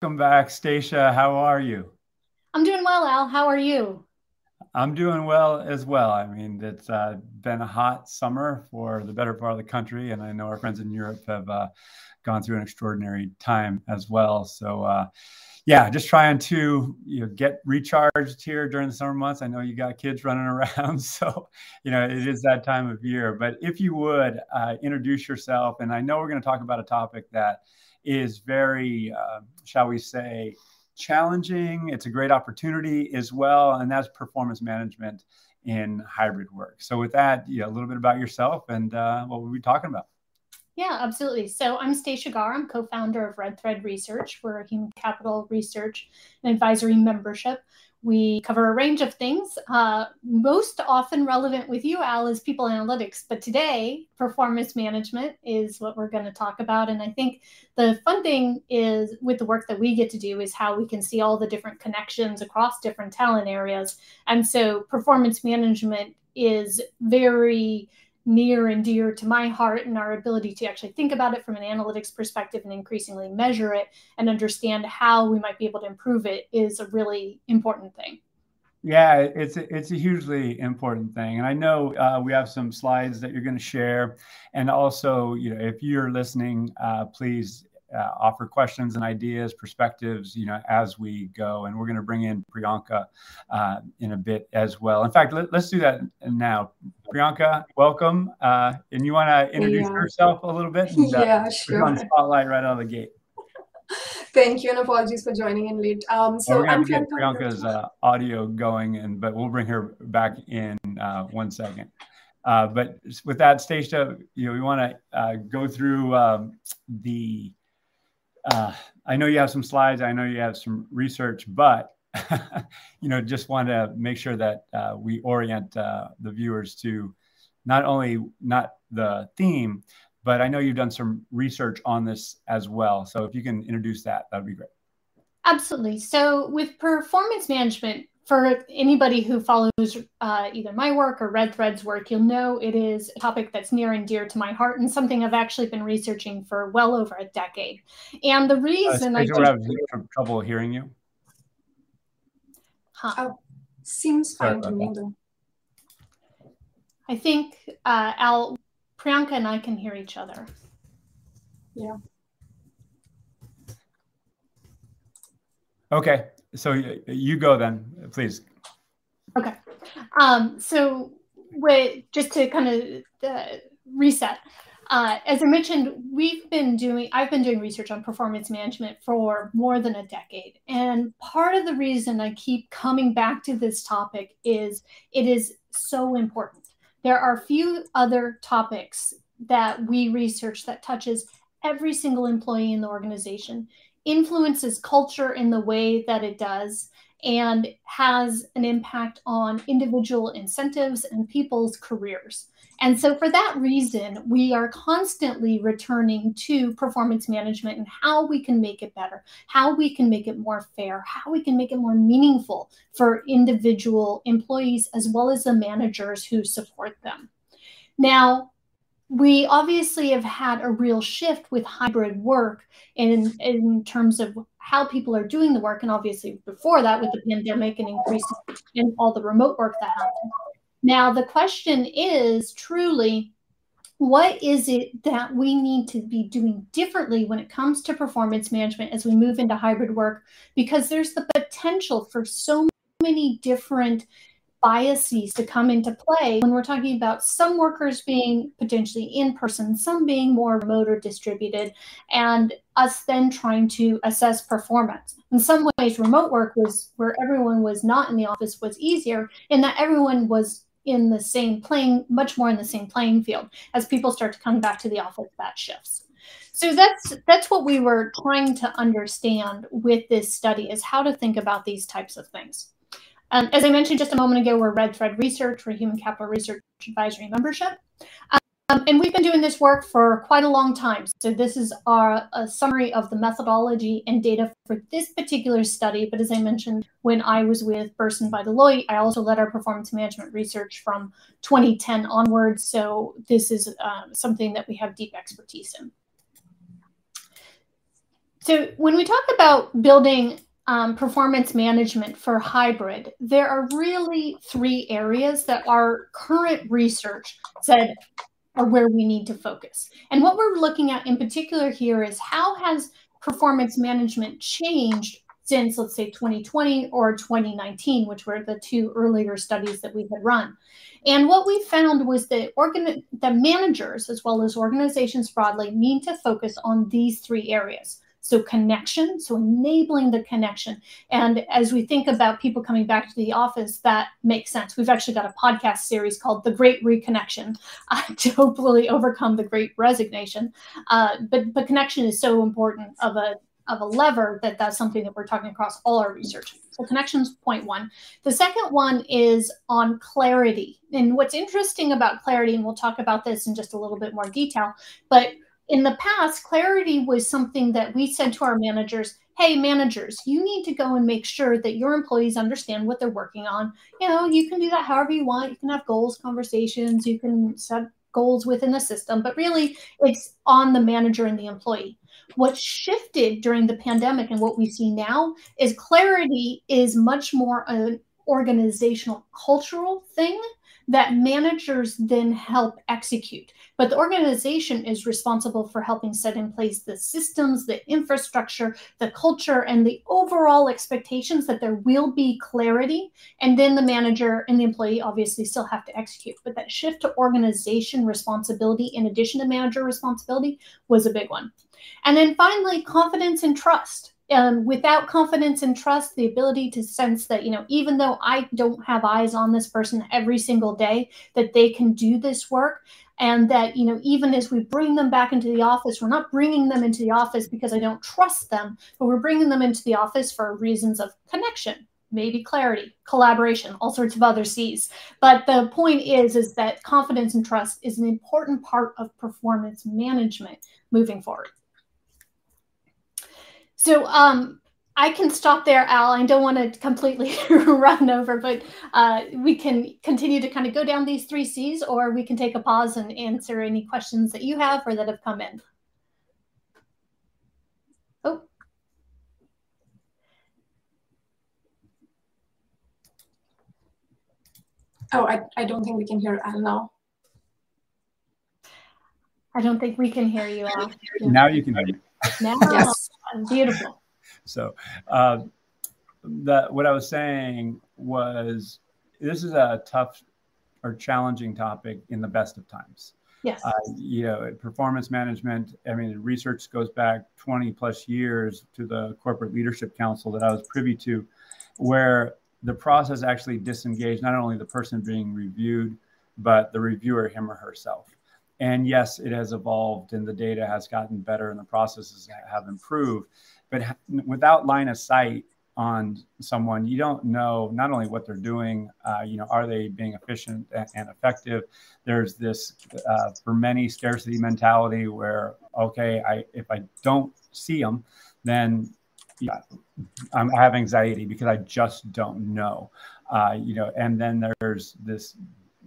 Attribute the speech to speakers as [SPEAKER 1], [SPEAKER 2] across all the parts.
[SPEAKER 1] Welcome back, Stacia. How are you?
[SPEAKER 2] I'm doing well, Al. How are you?
[SPEAKER 1] I'm doing well as well. I mean, it's uh, been a hot summer for the better part of the country, and I know our friends in Europe have uh, gone through an extraordinary time as well. So, uh, yeah, just trying to you know get recharged here during the summer months. I know you got kids running around, so you know it is that time of year. But if you would uh, introduce yourself, and I know we're going to talk about a topic that is very, uh, shall we say, challenging. It's a great opportunity as well, and that's performance management in hybrid work. So, with that, yeah, a little bit about yourself and uh, what we'll be talking about.
[SPEAKER 2] Yeah, absolutely. So I'm Stacia Garr. I'm co-founder of Red Thread Research. We're a human capital research and advisory membership. We cover a range of things. Uh, most often relevant with you, Al, is people analytics. But today, performance management is what we're going to talk about. And I think the fun thing is with the work that we get to do is how we can see all the different connections across different talent areas. And so, performance management is very near and dear to my heart and our ability to actually think about it from an analytics perspective and increasingly measure it and understand how we might be able to improve it is a really important thing.
[SPEAKER 1] Yeah, it's a, it's a hugely important thing, and I know uh, we have some slides that you're going to share, and also, you know, if you're listening, uh, please uh, offer questions and ideas, perspectives, you know, as we go. And we're going to bring in Priyanka uh, in a bit as well. In fact, let, us do that now. Priyanka, welcome. Uh, and you want to introduce yeah. yourself a little bit? And,
[SPEAKER 3] yeah, sure.
[SPEAKER 1] on spotlight right out of the gate.
[SPEAKER 3] Thank you, and apologies for joining in late. Um,
[SPEAKER 1] so well, I'm get Priyanka's uh, audio going, and but we'll bring her back in uh, one second. Uh, but with that, Stacia, you know, we want to uh, go through um, the uh, I know you have some slides. I know you have some research, but you know, just want to make sure that uh, we orient uh, the viewers to not only not the theme, but I know you've done some research on this as well. So if you can introduce that, that would be great.
[SPEAKER 2] Absolutely. So with performance management, for anybody who follows uh, either my work or Red Thread's work, you'll know it is a topic that's near and dear to my heart and something I've actually been researching for well over a decade. And the reason uh, I
[SPEAKER 1] don't have trouble hearing you.
[SPEAKER 3] Huh. Oh, seems fine to me. Though.
[SPEAKER 2] I think uh, Al, Priyanka, and I can hear each other.
[SPEAKER 3] Yeah.
[SPEAKER 1] Okay so you go then, please.
[SPEAKER 2] Okay. Um, so wait, just to kind of uh, reset. Uh, as I mentioned, we've been doing, I've been doing research on performance management for more than a decade. And part of the reason I keep coming back to this topic is it is so important. There are few other topics that we research that touches every single employee in the organization influences culture in the way that it does and has an impact on individual incentives and people's careers. And so, for that reason, we are constantly returning to performance management and how we can make it better, how we can make it more fair, how we can make it more meaningful for individual employees as well as the managers who support them. Now, we obviously have had a real shift with hybrid work in in terms of how people are doing the work and obviously before that with the pandemic and increase in all the remote work that happened. Now the question is truly what is it that we need to be doing differently when it comes to performance management as we move into hybrid work? Because there's the potential for so many different biases to come into play when we're talking about some workers being potentially in person, some being more remote or distributed, and us then trying to assess performance. In some ways, remote work was where everyone was not in the office was easier in that everyone was in the same playing, much more in the same playing field. As people start to come back to the office, that shifts. So that's that's what we were trying to understand with this study is how to think about these types of things. Um, as I mentioned just a moment ago, we're Red Thread Research, we're Human Capital Research Advisory membership. Um, and we've been doing this work for quite a long time. So this is our a summary of the methodology and data for this particular study. But as I mentioned, when I was with Bersin by Deloitte, I also led our performance management research from 2010 onwards. So this is um, something that we have deep expertise in. So when we talk about building um, performance management for hybrid, there are really three areas that our current research said are where we need to focus. And what we're looking at in particular here is how has performance management changed since, let's say, 2020 or 2019, which were the two earlier studies that we had run. And what we found was that organ- the managers, as well as organizations broadly, need to focus on these three areas. So connection, so enabling the connection. And as we think about people coming back to the office, that makes sense. We've actually got a podcast series called The Great Reconnection uh, to hopefully overcome the great resignation. Uh, but, but connection is so important of a of a lever that that's something that we're talking across all our research. So connections point one. The second one is on clarity. And what's interesting about clarity, and we'll talk about this in just a little bit more detail, but in the past, clarity was something that we said to our managers, hey, managers, you need to go and make sure that your employees understand what they're working on. You know, you can do that however you want. You can have goals, conversations, you can set goals within the system, but really it's on the manager and the employee. What shifted during the pandemic and what we see now is clarity is much more an organizational cultural thing that managers then help execute. But the organization is responsible for helping set in place the systems, the infrastructure, the culture, and the overall expectations that there will be clarity. And then the manager and the employee obviously still have to execute. But that shift to organization responsibility, in addition to manager responsibility, was a big one. And then finally, confidence and trust um, without confidence and trust, the ability to sense that, you know, even though I don't have eyes on this person every single day, that they can do this work. And that, you know, even as we bring them back into the office, we're not bringing them into the office because I don't trust them, but we're bringing them into the office for reasons of connection, maybe clarity, collaboration, all sorts of other C's. But the point is, is that confidence and trust is an important part of performance management moving forward. So um, I can stop there, Al. I don't want to completely run over, but uh, we can continue to kind of go down these three C's, or we can take a pause and answer any questions that you have or that have come in. Oh.
[SPEAKER 3] Oh, I, I don't think we can hear Al now.
[SPEAKER 2] I don't think we can hear you, Al.
[SPEAKER 1] Now you can hear me.
[SPEAKER 2] Now, yes. Beautiful.
[SPEAKER 1] So, uh, the, what I was saying was this is a tough or challenging topic in the best of times.
[SPEAKER 2] Yes. Uh,
[SPEAKER 1] you know, performance management, I mean, research goes back 20 plus years to the Corporate Leadership Council that I was privy to, where the process actually disengaged not only the person being reviewed, but the reviewer, him or herself. And yes, it has evolved and the data has gotten better and the processes have improved. But without line of sight on someone, you don't know not only what they're doing, uh, you know, are they being efficient and effective? There's this, uh, for many, scarcity mentality where, okay, I if I don't see them, then yeah, I'm, I have anxiety because I just don't know. Uh, you know, and then there's this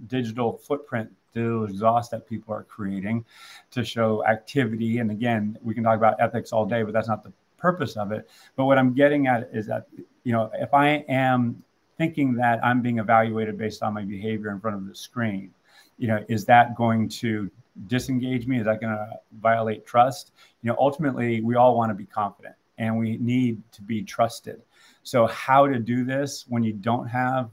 [SPEAKER 1] digital footprint to exhaust that people are creating to show activity. And again, we can talk about ethics all day, but that's not the purpose of it. But what I'm getting at is that, you know, if I am thinking that I'm being evaluated based on my behavior in front of the screen, you know, is that going to disengage me? Is that going to violate trust? You know, ultimately, we all want to be confident and we need to be trusted. So, how to do this when you don't have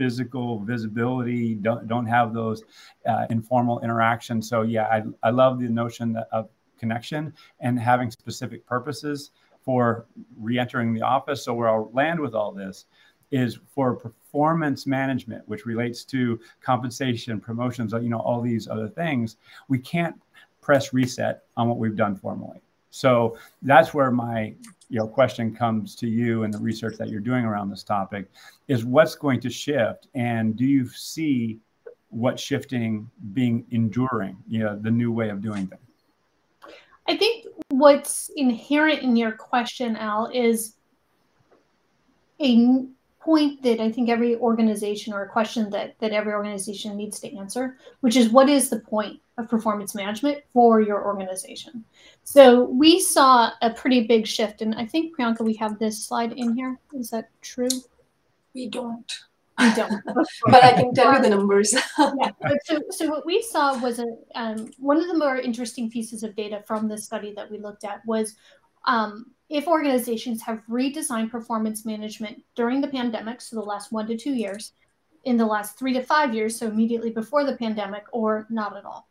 [SPEAKER 1] physical visibility, don't don't have those uh, informal interactions. So yeah, I, I love the notion of connection and having specific purposes for re-entering the office. So where I'll land with all this is for performance management, which relates to compensation, promotions, you know, all these other things. We can't press reset on what we've done formally. So that's where my you know question comes to you and the research that you're doing around this topic is what's going to shift? And do you see what shifting being enduring you know the new way of doing things?
[SPEAKER 2] I think what's inherent in your question al is a point that I think every organization or a question that that every organization needs to answer, which is what is the point of performance management for your organization? So we saw a pretty big shift, and I think Priyanka, we have this slide in here. Is that true?
[SPEAKER 3] We don't.
[SPEAKER 2] We don't.
[SPEAKER 3] but I can tell you the numbers.
[SPEAKER 2] yeah. So, so what we saw was a um, one of the more interesting pieces of data from the study that we looked at was um, if organizations have redesigned performance management during the pandemic, so the last one to two years, in the last three to five years, so immediately before the pandemic, or not at all.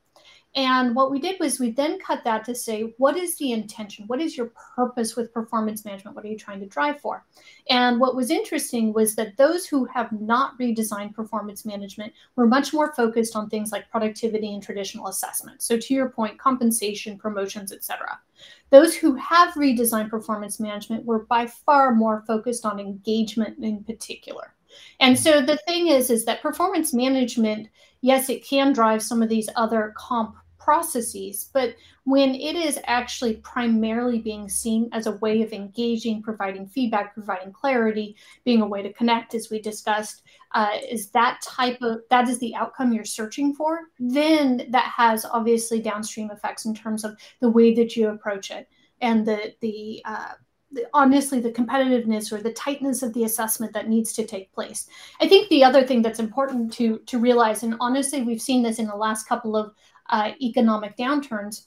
[SPEAKER 2] And what we did was we then cut that to say, what is the intention? What is your purpose with performance management? What are you trying to drive for? And what was interesting was that those who have not redesigned performance management were much more focused on things like productivity and traditional assessment. So to your point, compensation, promotions, etc. Those who have redesigned performance management were by far more focused on engagement in particular. And so the thing is, is that performance management, yes, it can drive some of these other comp processes, but when it is actually primarily being seen as a way of engaging, providing feedback, providing clarity, being a way to connect, as we discussed, uh, is that type of that is the outcome you're searching for, then that has obviously downstream effects in terms of the way that you approach it and the the uh, honestly the competitiveness or the tightness of the assessment that needs to take place. I think the other thing that's important to to realize and honestly we've seen this in the last couple of uh, economic downturns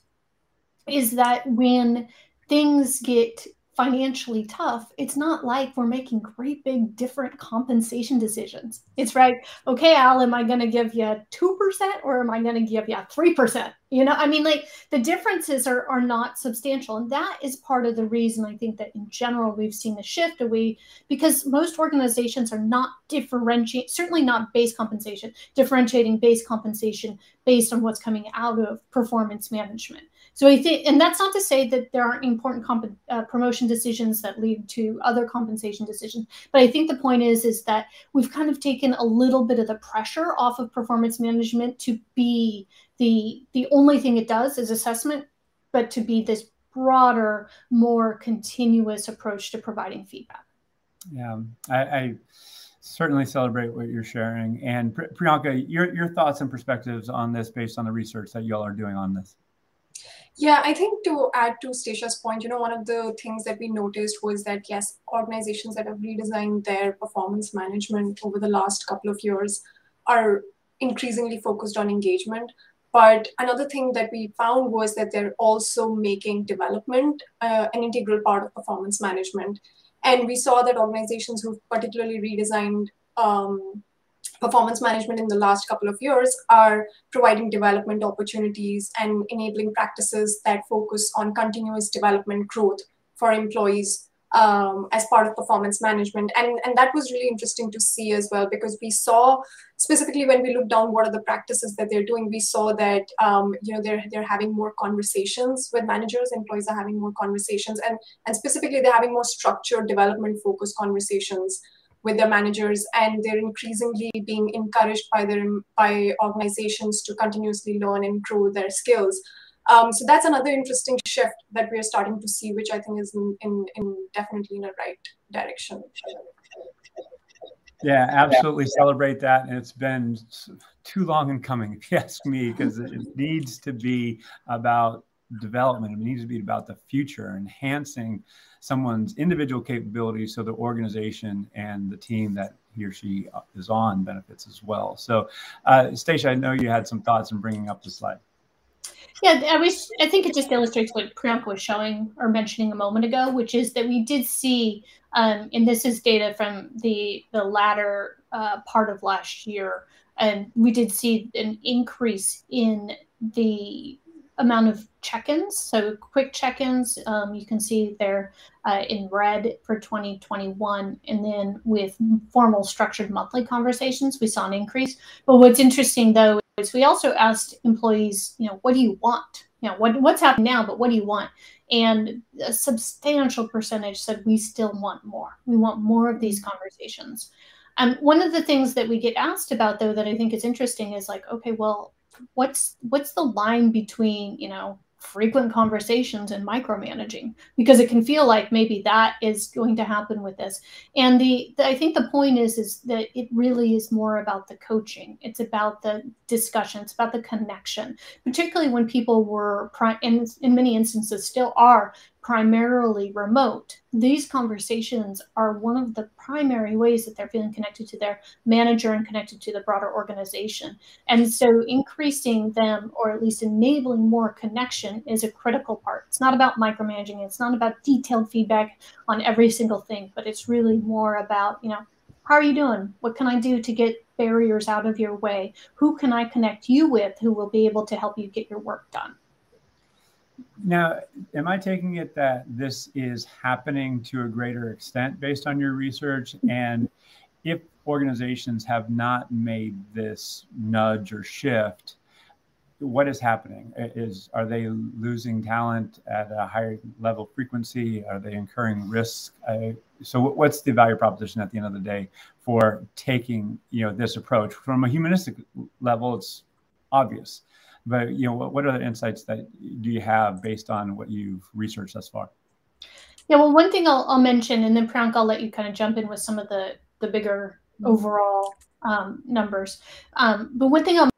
[SPEAKER 2] is that when things get financially tough, it's not like we're making great big different compensation decisions. It's right, okay, Al, am I going to give you 2% or am I going to give you 3%? You know, I mean, like the differences are, are not substantial. And that is part of the reason I think that in general we've seen a shift away because most organizations are not differentiating, certainly not base compensation, differentiating base compensation based on what's coming out of performance management. So I think, and that's not to say that there aren't important comp- uh, promotion decisions that lead to other compensation decisions, but I think the point is is that we've kind of taken a little bit of the pressure off of performance management to be the the only thing it does is assessment, but to be this broader, more continuous approach to providing feedback.
[SPEAKER 1] Yeah, I, I certainly celebrate what you're sharing, and Priyanka, your your thoughts and perspectives on this based on the research that y'all are doing on this.
[SPEAKER 3] Yeah, I think to add to Stacia's point, you know, one of the things that we noticed was that yes, organizations that have redesigned their performance management over the last couple of years are increasingly focused on engagement. But another thing that we found was that they're also making development uh, an integral part of performance management. And we saw that organizations who've particularly redesigned um, performance management in the last couple of years are providing development opportunities and enabling practices that focus on continuous development growth for employees um, as part of performance management. And, and that was really interesting to see as well because we saw specifically when we looked down what are the practices that they're doing, we saw that um, you know they're they're having more conversations with managers, employees are having more conversations, and and specifically they're having more structured development focused conversations with their managers and they're increasingly being encouraged by their by organizations to continuously learn and grow their skills um, so that's another interesting shift that we're starting to see which i think is in, in, in definitely in the right direction
[SPEAKER 1] yeah absolutely celebrate that and it's been too long in coming if you ask me because it needs to be about development it needs to be about the future enhancing someone's individual capabilities so the organization and the team that he or she is on benefits as well. So, uh, Stacia, I know you had some thoughts in bringing up the slide.
[SPEAKER 2] Yeah, I was. I think it just illustrates what Priyanka was showing or mentioning a moment ago, which is that we did see, um, and this is data from the the latter uh, part of last year, and we did see an increase in the amount of check-ins. So quick check-ins, um, you can see there uh, in red for 2021. And then with formal structured monthly conversations, we saw an increase. But what's interesting though we also asked employees, you know, what do you want? You know, what, what's happening now, but what do you want? And a substantial percentage said we still want more. We want more of these conversations. And um, one of the things that we get asked about though that I think is interesting is like, okay, well, what's what's the line between, you know, frequent conversations and micromanaging because it can feel like maybe that is going to happen with this. And the, the, i think the point is is that it really is more about the coaching. It's about the discussion. It's about the connection particularly when people were in, in many instances still are primarily remote, these conversations are one of the primary ways that they're feeling connected to their manager and connected to the broader organization. And so increasing them or at least enabling more connection is a critical part. It's not about micromanaging, it's not about detailed feedback on every single thing, but it's really more about, you know, how are you doing? What can I do to get barriers out of your way? Who can I connect you with who will be able to help you get your work done?
[SPEAKER 1] Now, am I taking it that this is happening to a greater extent based on your research? And if organizations have not made this nudge or shift, what is happening? Is are they losing talent at a higher level frequency? Are they incurring risk? So, what's the value proposition at the end of the day for taking you know this approach from a humanistic level? It's obvious but you know, what, what other insights that do you have based on what you've researched thus far?
[SPEAKER 2] Yeah, well, one thing I'll, I'll mention, and then Priyanka, I'll let you kind of jump in with some of the the bigger overall um, numbers. Um, but one thing I'll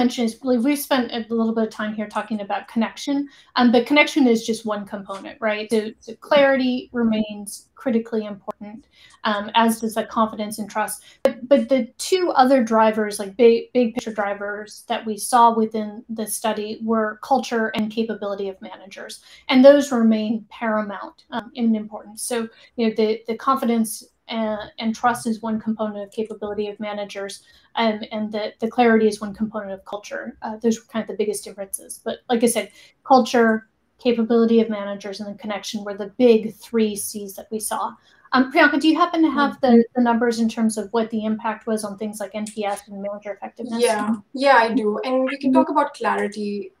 [SPEAKER 2] mention is we've spent a little bit of time here talking about connection, um, but connection is just one component, right? So, so clarity remains critically important, um, as does like confidence and trust. But, but the two other drivers, like big big picture drivers that we saw within the study, were culture and capability of managers, and those remain paramount um, in importance. So you know the the confidence and, and, trust is one component of capability of managers, um, and the, the clarity is one component of culture. Uh, those were kind of the biggest differences. But like I said, culture, capability of managers, and the connection were the big three C's that we saw. Um, Priyanka, do you happen to have the, the numbers in terms of what the impact was on things like NPS and manager effectiveness?
[SPEAKER 3] Yeah, yeah, I do. And we can talk about clarity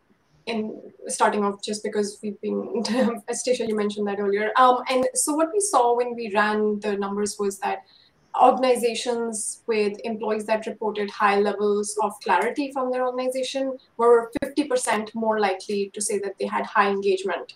[SPEAKER 3] in starting off just because we've been, Stacia, you mentioned that earlier. Um, and so what we saw when we ran the numbers was that organizations with employees that reported high levels of clarity from their organization were 50% more likely to say that they had high engagement.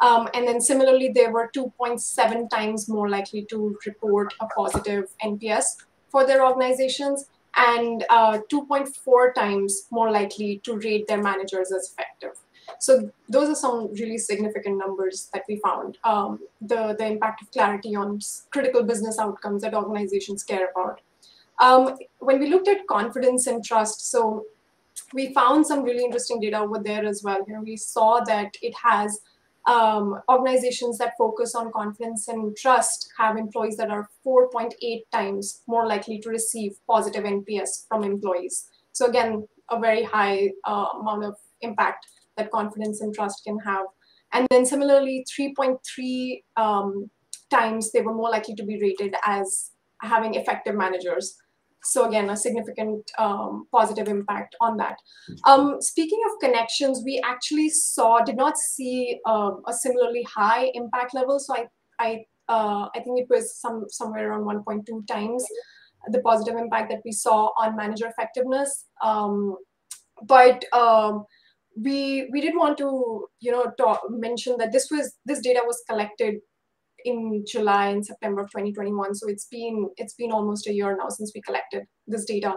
[SPEAKER 3] Um, and then similarly, they were 2.7 times more likely to report a positive NPS for their organizations and uh, 2.4 times more likely to rate their managers as effective. So those are some really significant numbers that we found. Um, the, the impact of clarity on critical business outcomes that organizations care about. Um, when we looked at confidence and trust, so we found some really interesting data over there as well. You know, we saw that it has um, organizations that focus on confidence and trust have employees that are 4.8 times more likely to receive positive NPS from employees. So again, a very high uh, amount of impact that confidence and trust can have. And then similarly, 3.3 um, times they were more likely to be rated as having effective managers. So again, a significant um, positive impact on that. Um, speaking of connections, we actually saw, did not see uh, a similarly high impact level. So I, I, uh, I think it was some somewhere around 1.2 times the positive impact that we saw on manager effectiveness. Um, but um, we we did want to you know talk, mention that this was this data was collected in July and September of 2021. So it's been it's been almost a year now since we collected this data,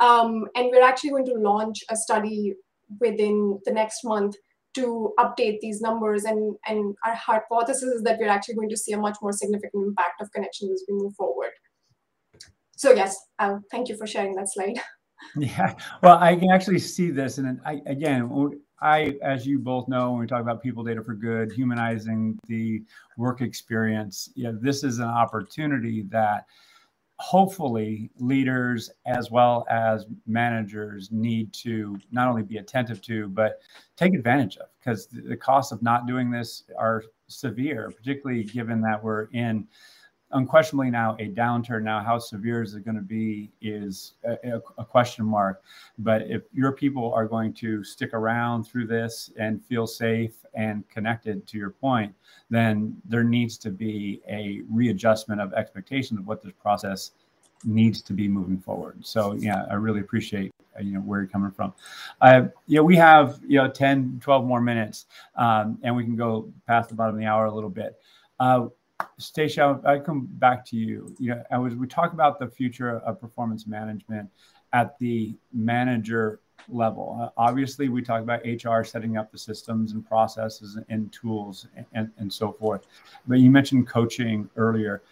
[SPEAKER 3] um, and we're actually going to launch a study within the next month to update these numbers. And and our hypothesis is that we're actually going to see a much more significant impact of connections as we move forward. So yes, um, thank you for sharing that slide.
[SPEAKER 1] Yeah, well, I can actually see this, and I again, I, as you both know, when we talk about people data for good, humanizing the work experience, yeah, this is an opportunity that hopefully leaders as well as managers need to not only be attentive to but take advantage of because the costs of not doing this are severe particularly given that we're in unquestionably now a downturn. Now, how severe is it going to be is a, a, question mark. But if your people are going to stick around through this and feel safe and connected, to your point, then there needs to be a readjustment of expectations of what this process needs to be moving forward. So, yeah, I really appreciate you know where you're coming from. Uh, know, we have you know 10, 12 more minutes, um, and we can go past the bottom of the hour a little bit. Uh, Stacia, I come back to you. You know, as we talk about the future of performance management at the manager level. Uh, obviously, we talk about HR setting up the systems and processes and, tools and, and, and, so forth. But you mentioned coaching earlier.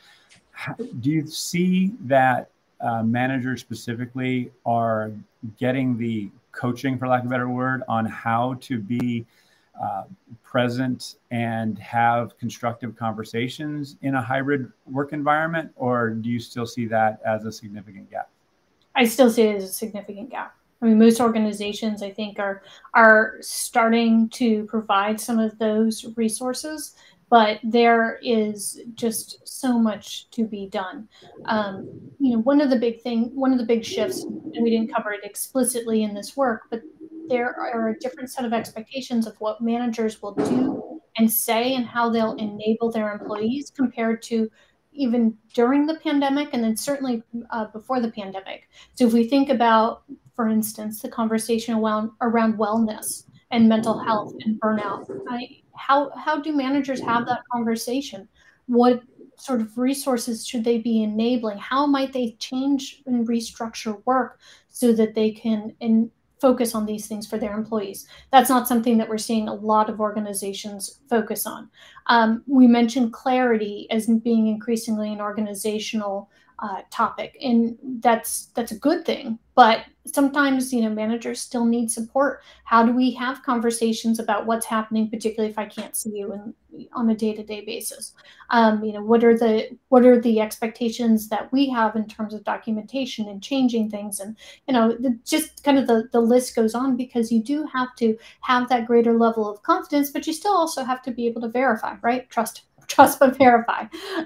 [SPEAKER 1] do you see that uh, managers specifically are getting the coaching, for lack of a better word, on how to be uh, present and have constructive conversations in a hybrid work environment, or do you still see that as a significant gap?
[SPEAKER 2] I still see it as a significant gap. I mean, most organizations, I think, are are starting to provide some of those resources, but there is just so much to be done. Um, you know, one of the big thing, one of the big shifts, and we didn't cover it explicitly in this work, but there are a different set of expectations of what managers will do and say and how they'll enable their employees compared to even during the pandemic and then certainly uh, before the pandemic. So if we think about, for instance, the conversation around, around wellness and mental health and burnout, I, how, how do managers have that conversation? What sort of resources should they be enabling? How might they change and restructure work so that they can in, focus on these things for their employees. That's not something that we're seeing a lot of organizations focus on. Um, we mentioned clarity as being increasingly an organizational uh, topic, and that's that's a good thing. But sometimes, you know, managers still need support. How do we have conversations about what's happening, particularly if I can't see you in, on a day-to-day basis? Um, you know, what are the what are the expectations that we have in terms of documentation and changing things, and you know, the, just kind of the the list goes on because you do have to have that greater level of confidence, but you still also have to be able to verify, right? Trust trust but verify.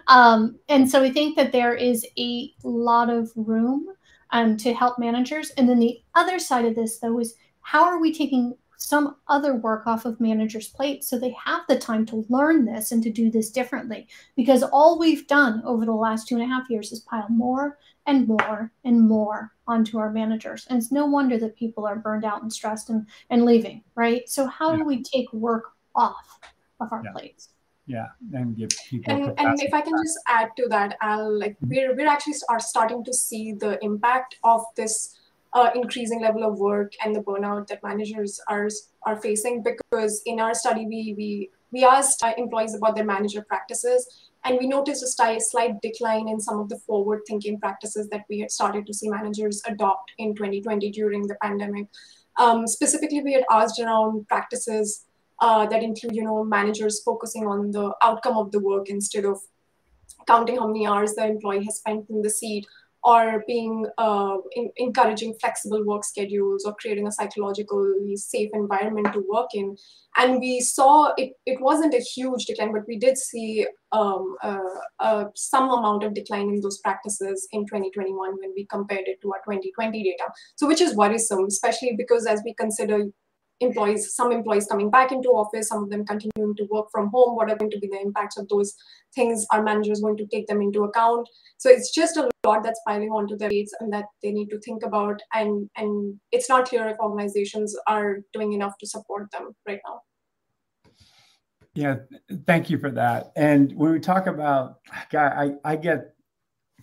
[SPEAKER 2] Um, and so we think that there is a lot of room um, to help managers. And then the other side of this, though, is how are we taking some other work off of managers' plates so they have the time to learn this and to do this differently? Because all we've done over the last two and a half years is pile more and more and more onto our managers. And it's no wonder that people are burned out and stressed and, and leaving, right? So, how do we take work off of our yeah. plates?
[SPEAKER 1] Yeah and give people
[SPEAKER 3] and, and if i can just add to that i'll like mm-hmm. we're, we're actually are starting to see the impact of this uh, increasing level of work and the burnout that managers are are facing because in our study we we we asked employees about their manager practices and we noticed a slight decline in some of the forward thinking practices that we had started to see managers adopt in 2020 during the pandemic um, specifically we had asked around practices uh, that include, you know, managers focusing on the outcome of the work instead of counting how many hours the employee has spent in the seat or being uh, in, encouraging flexible work schedules or creating a psychologically safe environment to work in. And we saw it, it wasn't a huge decline, but we did see um, uh, uh, some amount of decline in those practices in 2021 when we compared it to our 2020 data. So, which is worrisome, especially because as we consider employees, some employees coming back into office, some of them continuing to work from home. What are going to be the impacts of those things? Are managers going to take them into account? So it's just a lot that's piling onto their plates and that they need to think about. And and it's not clear if organizations are doing enough to support them right now.
[SPEAKER 1] Yeah, thank you for that. And when we talk about, God, I, I get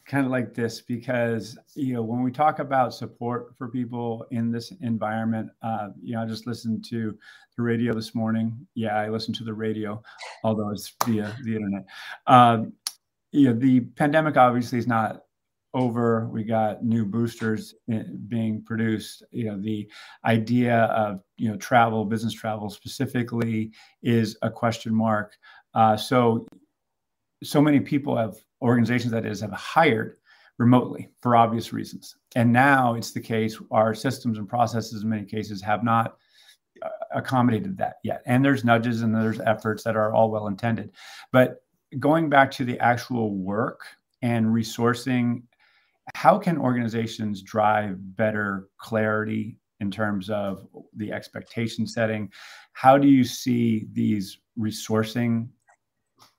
[SPEAKER 1] kind of like this because you know when we talk about support for people in this environment uh, you know i just listened to the radio this morning. Yeah i listened to the radio although it's via the internet. Um, you know the pandemic obviously is not over. We got new boosters being produced. You know the idea of you know travel business travel specifically is a question mark. Uh, so so many people have organizations that is have hired remotely for obvious reasons. And now it's the case our systems and processes in many cases have not uh, accommodated that yet. And there's nudges and there's efforts that are all well intended. But going back to the actual work and resourcing, how can organizations drive better clarity in terms of the expectation setting? How do you see these resourcing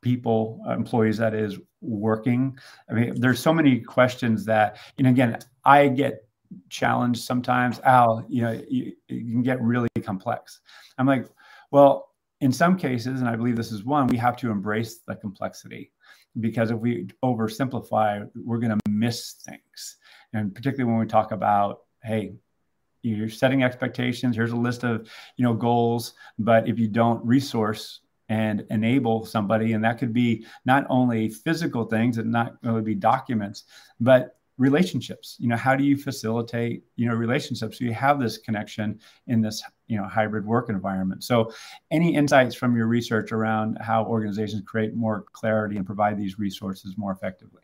[SPEAKER 1] people, employees that is, working? I mean, there's so many questions that, and again, I get challenged sometimes. Al, you know, you, you can get really complex. I'm like, well, in some cases, and I believe this is one, we have to embrace the complexity because if we oversimplify, we're going to miss things. And particularly when we talk about, hey, you're setting expectations. Here's a list of, you know, goals. But if you don't resource and enable somebody, and that could be not only physical things and not only be documents, but relationships. You know how do you facilitate you know relationships? So you have this connection in this you know hybrid work environment. So any insights from your research around how organizations create more clarity and provide these resources more effectively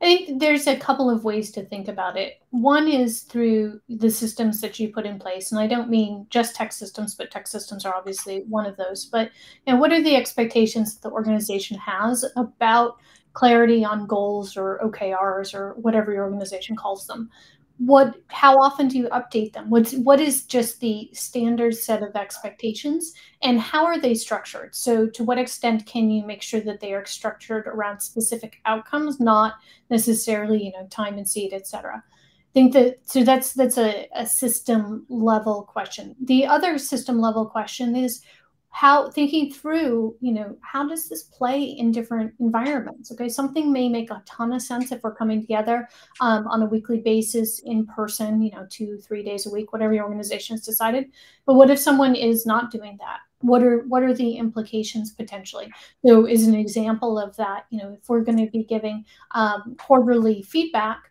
[SPEAKER 2] I think there's a couple of ways to think about it. One is through the systems that you put in place, and I don't mean just tech systems, but tech systems are obviously one of those. But you know, what are the expectations that the organization has about clarity on goals or OKRs or whatever your organization calls them. What how often do you update them? What's what is just the standard set of expectations and how are they structured? So to what extent can you make sure that they are structured around specific outcomes, not necessarily, you know, time and seed, etc? I think that so that's that's a, a system level question. The other system level question is how thinking through you know how does this play in different environments? Okay something may make a ton of sense if we're coming together um, on a weekly basis in person you know two three days a week whatever your organization has decided. But what if someone is not doing that? What are what are the implications potentially? So is an example of that you know if we're going to be giving um, quarterly feedback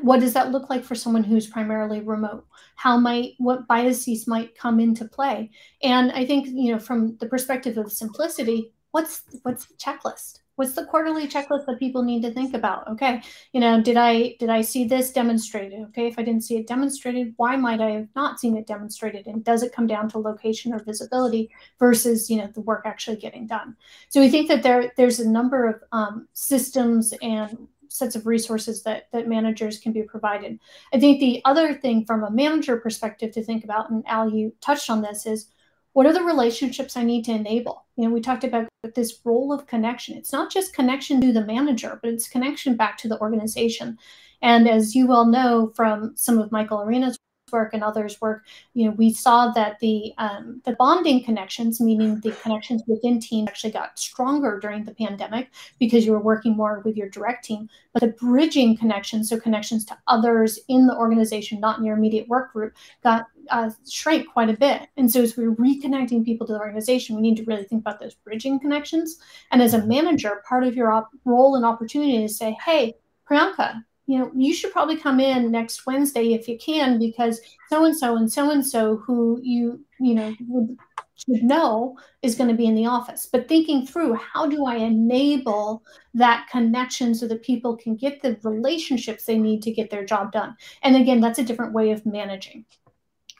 [SPEAKER 2] what does that look like for someone who's primarily remote? How might what biases might come into play? And i think you know from the perspective of simplicity what's what's the checklist? What's the quarterly checklist that people need to think about? Okay you know did i did i see this demonstrated? Okay if i didn't see it demonstrated why might i have not seen it demonstrated? And does it come down to location or visibility versus you know the work actually getting done? So we think that there there's a number of um, systems and sets of resources that that managers can be provided. I think the other thing from a manager perspective to think about, and Al, you touched on this, is what are the relationships I need to enable? You know, we talked about this role of connection. It's not just connection to the manager, but it's connection back to the organization. And as you well know from some of Michael Arena's work and others' work, you know, we saw that the um, the bonding connections, meaning the connections within teams, actually got stronger during the pandemic because you were working more with your direct team. But the bridging connections, so connections to others in the organization, not in your immediate work group, got uh, shrank quite a bit. And so as we're reconnecting people to the organization, we need to really think about those bridging connections. And as a manager, part of your op- role and opportunity is to say, hey, Priyanka, you know, you should probably come in next Wednesday if you can, because so and so and so and so who you, you know, would, should know is going to be in the office. But thinking through how do I enable that connection so that people can get the relationships they need to get their job done. And again, that's a different way of managing.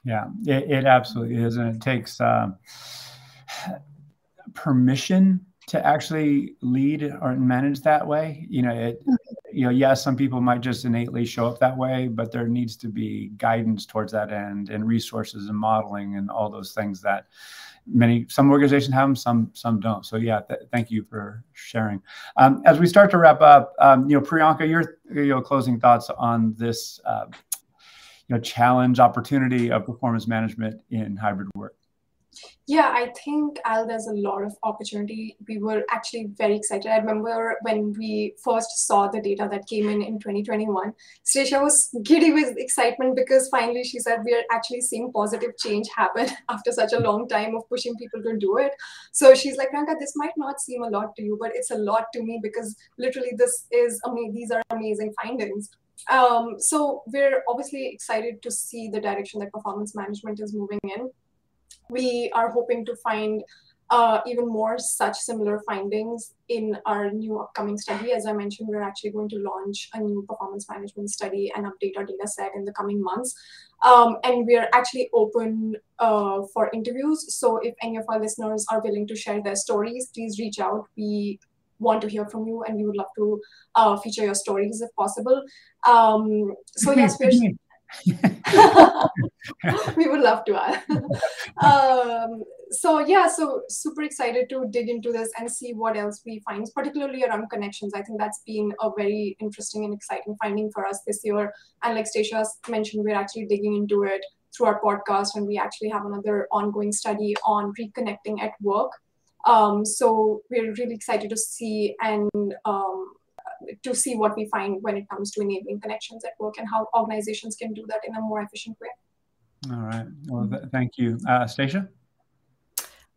[SPEAKER 1] Yeah, it, it absolutely is. And it takes uh, permission to actually lead or manage that way. You know, it, mm-hmm. you know, yes, some people might just innately show up that way, but there needs to be guidance towards that end and resources and modeling and all those things that many some organizations have them, some some don't. So yeah, th- thank you for sharing. Um, as we start to wrap up, um, you know, Priyanka, your you know closing thoughts on this. Uh, you know, challenge opportunity of performance management in hybrid work.
[SPEAKER 3] Yeah, I think Al, there's a lot of opportunity. We were actually very excited. I remember when we first saw the data that came in in 2021, Stacia was giddy with excitement because finally she said we are actually seeing positive change happen after such a long time of pushing people to do it. So she's like, Ranka, this might not seem a lot to you, but it's a lot to me because literally this is amazing. These are amazing findings. Um, so we're obviously excited to see the direction that performance management is moving in we are hoping to find uh, even more such similar findings in our new upcoming study. As I mentioned, we're actually going to launch a new performance management study and update our data set in the coming months. Um, and we are actually open uh, for interviews. So if any of our listeners are willing to share their stories, please reach out. We want to hear from you and we would love to uh, feature your stories if possible. Um, so yes, we're we would love to um, so yeah, so super excited to dig into this and see what else we find, particularly around connections. I think that's been a very interesting and exciting finding for us this year. And like Stacia mentioned, we're actually digging into it through our podcast, and we actually have another ongoing study on reconnecting at work. Um, so we're really excited to see and um, to see what we find when it comes to enabling connections at work and how organizations can do that in a more efficient way.
[SPEAKER 1] All right. Well, th- thank you, uh, Stacia.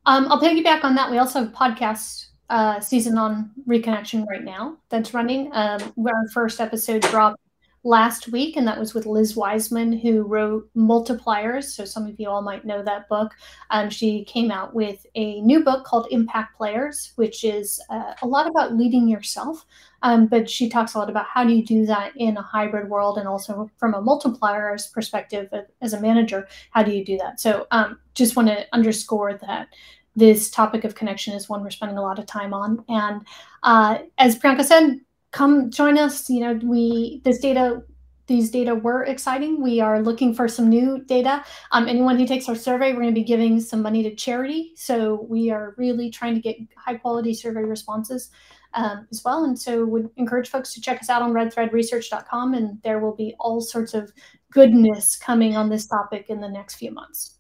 [SPEAKER 2] Um, I'll piggyback on that. We also have a podcast uh, season on reconnection right now that's running. Um, our first episode dropped last week, and that was with Liz Wiseman, who wrote Multipliers. So some of you all might know that book. Um, she came out with a new book called Impact Players, which is uh, a lot about leading yourself. Um, but she talks a lot about how do you do that in a hybrid world, and also from a multipliers perspective as a manager, how do you do that? So um, just want to underscore that this topic of connection is one we're spending a lot of time on. And uh, as Priyanka said, come join us. You know, we this data these data were exciting. We are looking for some new data. Um, anyone who takes our survey, we're going to be giving some money to charity. So we are really trying to get high quality survey responses um, as well. And so would encourage folks to check us out on redthreadresearch.com and there will be all sorts of goodness coming on this topic in the next few months.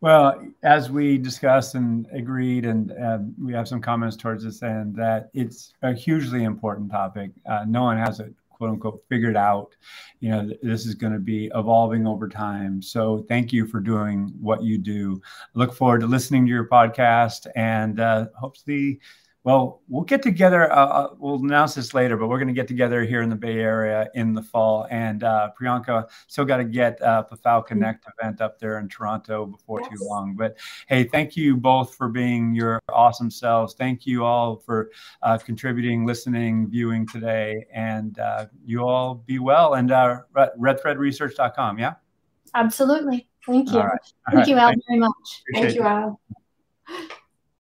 [SPEAKER 1] Well, as we discussed and agreed, and uh, we have some comments towards this end, that it's a hugely important topic. Uh, no one has it quote unquote figured out. You know, this is going to be evolving over time. So thank you for doing what you do. look forward to listening to your podcast and uh, hopefully well, we'll get together. Uh, uh, we'll announce this later, but we're going to get together here in the Bay Area in the fall. And uh, Priyanka still got to get uh, PFAL Connect event up there in Toronto before yes. too long. But hey, thank you both for being your awesome selves. Thank you all for uh, contributing, listening, viewing today. And uh, you all be well. And uh, redthreadresearch.com. Yeah.
[SPEAKER 2] Absolutely. Thank you. All right. All Thank right. you, Al, very much.
[SPEAKER 3] Thank you, Al.